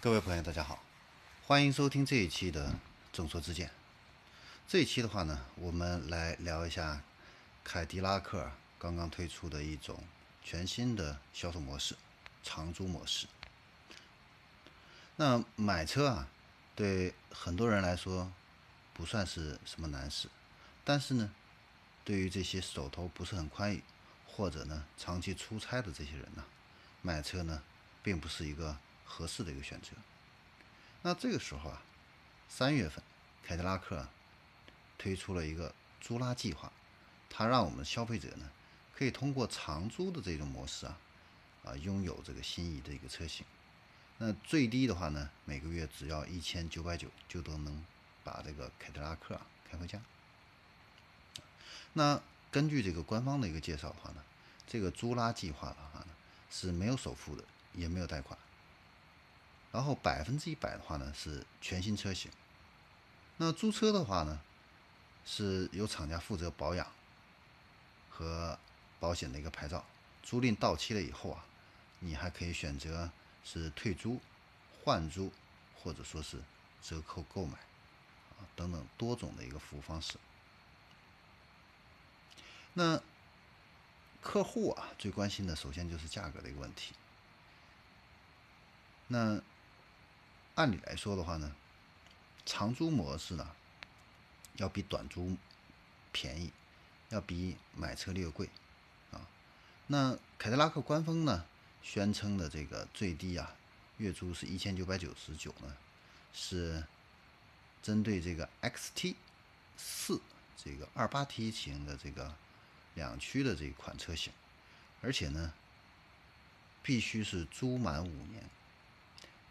各位朋友，大家好，欢迎收听这一期的众说之见。这一期的话呢，我们来聊一下凯迪拉克刚刚推出的一种全新的销售模式——长租模式。那买车啊，对很多人来说不算是什么难事，但是呢，对于这些手头不是很宽裕，或者呢长期出差的这些人呢，买车呢并不是一个。合适的一个选择。那这个时候啊，三月份，凯迪拉克推出了一个租拉计划，它让我们消费者呢可以通过长租的这种模式啊，啊拥有这个心仪的一个车型。那最低的话呢，每个月只要一千九百九就都能把这个凯迪拉克啊开回家。那根据这个官方的一个介绍的话呢，这个租拉计划的话呢是没有首付的，也没有贷款。然后百分之一百的话呢是全新车型，那租车的话呢是由厂家负责保养和保险的一个牌照，租赁到期了以后啊，你还可以选择是退租、换租或者说是折扣购买啊等等多种的一个服务方式。那客户啊最关心的首先就是价格的一个问题，那。按理来说的话呢，长租模式呢，要比短租便宜，要比买车略贵啊。那凯迪拉克官方呢宣称的这个最低啊月租是一千九百九十九呢，是针对这个 XT 四这个二八 T 型的这个两驱的这款车型，而且呢必须是租满五年。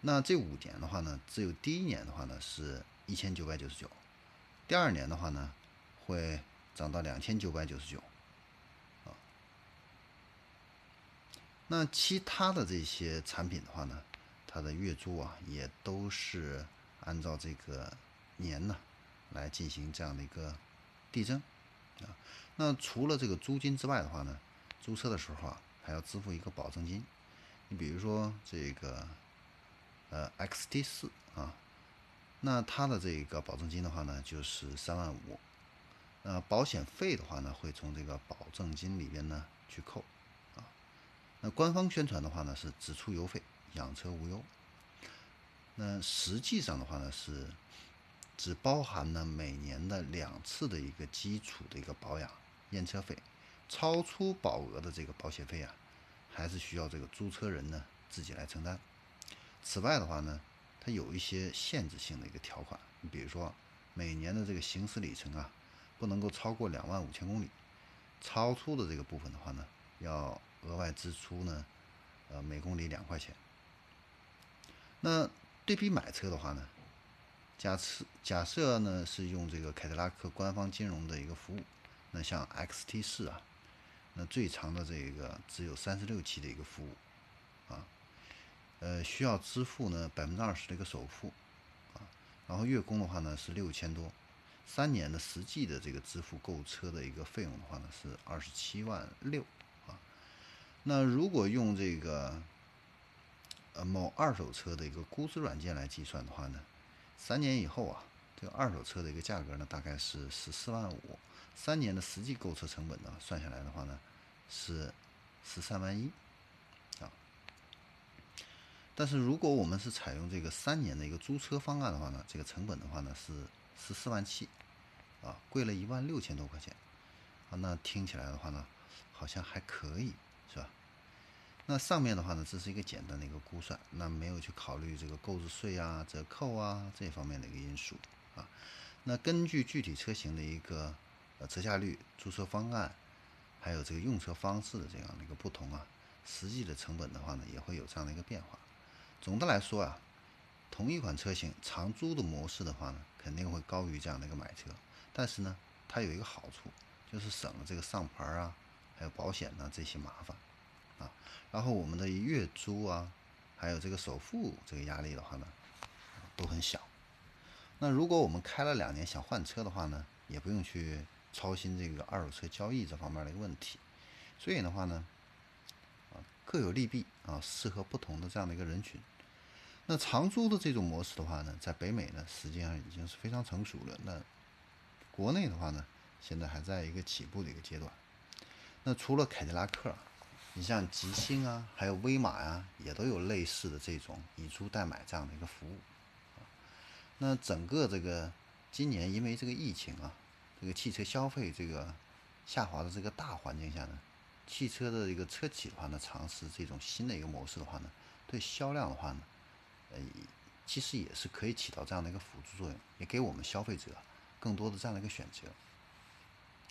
那这五年的话呢，只有第一年的话呢是一千九百九十九，第二年的话呢会涨到两千九百九十九，啊，那其他的这些产品的话呢，它的月租啊也都是按照这个年呢来进行这样的一个递增，啊，那除了这个租金之外的话呢，租车的时候啊还要支付一个保证金，你比如说这个。呃，XT 四啊，那它的这个保证金的话呢，就是三万五。那保险费的话呢，会从这个保证金里边呢去扣啊。那官方宣传的话呢是只出油费，养车无忧。那实际上的话呢是只包含了每年的两次的一个基础的一个保养验车费，超出保额的这个保险费啊，还是需要这个租车人呢自己来承担。此外的话呢，它有一些限制性的一个条款，你比如说每年的这个行驶里程啊，不能够超过两万五千公里，超出的这个部分的话呢，要额外支出呢，呃，每公里两块钱。那对比买车的话呢，假设假设呢是用这个凯迪拉克官方金融的一个服务，那像 XT 四啊，那最长的这个只有三十六期的一个服务啊。呃，需要支付呢百分之二十的一个首付，啊，然后月供的话呢是六千多，三年的实际的这个支付购车的一个费用的话呢是二十七万六，啊，那如果用这个呃某二手车的一个估值软件来计算的话呢，三年以后啊，这个二手车的一个价格呢大概是十四万五，三年的实际购车成本呢算下来的话呢是十三万一。但是如果我们是采用这个三年的一个租车方案的话呢，这个成本的话呢是十四万七，啊，贵了一万六千多块钱，啊，那听起来的话呢，好像还可以，是吧？那上面的话呢，这是一个简单的一个估算，那没有去考虑这个购置税啊、折扣啊这方面的一个因素，啊，那根据具体车型的一个呃折价率、租车方案，还有这个用车方式的这样的一个不同啊，实际的成本的话呢，也会有这样的一个变化。总的来说啊，同一款车型长租的模式的话呢，肯定会高于这样的一个买车。但是呢，它有一个好处，就是省了这个上牌啊，还有保险呢这些麻烦啊。然后我们的月租啊，还有这个首付这个压力的话呢，都很小。那如果我们开了两年想换车的话呢，也不用去操心这个二手车交易这方面的一个问题。所以的话呢。各有利弊啊，适合不同的这样的一个人群。那长租的这种模式的话呢，在北美呢，实际上已经是非常成熟了。那国内的话呢，现在还在一个起步的一个阶段。那除了凯迪拉克，你像吉星啊，还有威马呀，也都有类似的这种以租代买这样的一个服务。那整个这个今年因为这个疫情啊，这个汽车消费这个下滑的这个大环境下呢，汽车的一个车企的话呢，尝试这种新的一个模式的话呢，对销量的话呢，呃，其实也是可以起到这样的一个辅助作用，也给我们消费者更多的这样的一个选择。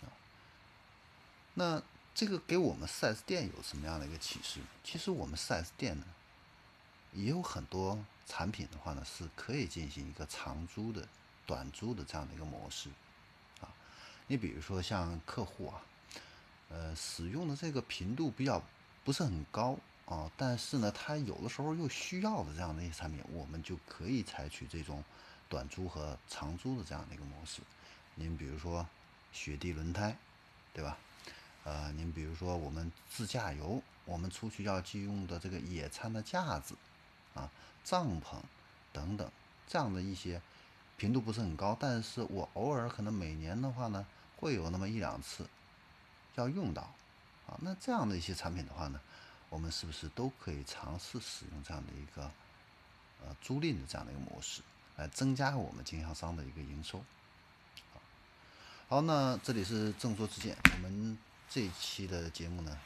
啊，那这个给我们 4S 店有什么样的一个启示？其实我们 4S 店呢，也有很多。产品的话呢，是可以进行一个长租的、短租的这样的一个模式，啊，你比如说像客户啊，呃，使用的这个频度比较不是很高啊，但是呢，它有的时候又需要的这样的一些产品，我们就可以采取这种短租和长租的这样的一个模式。您比如说雪地轮胎，对吧？呃，您比如说我们自驾游，我们出去要借用的这个野餐的架子。啊，帐篷等等，这样的一些频度不是很高，但是我偶尔可能每年的话呢，会有那么一两次要用到啊。那这样的一些产品的话呢，我们是不是都可以尝试使用这样的一个呃租赁的这样的一个模式，来增加我们经销商的一个营收？好，那这里是正说之见，我们这一期的节目呢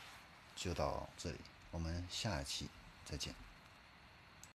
就到这里，我们下一期再见。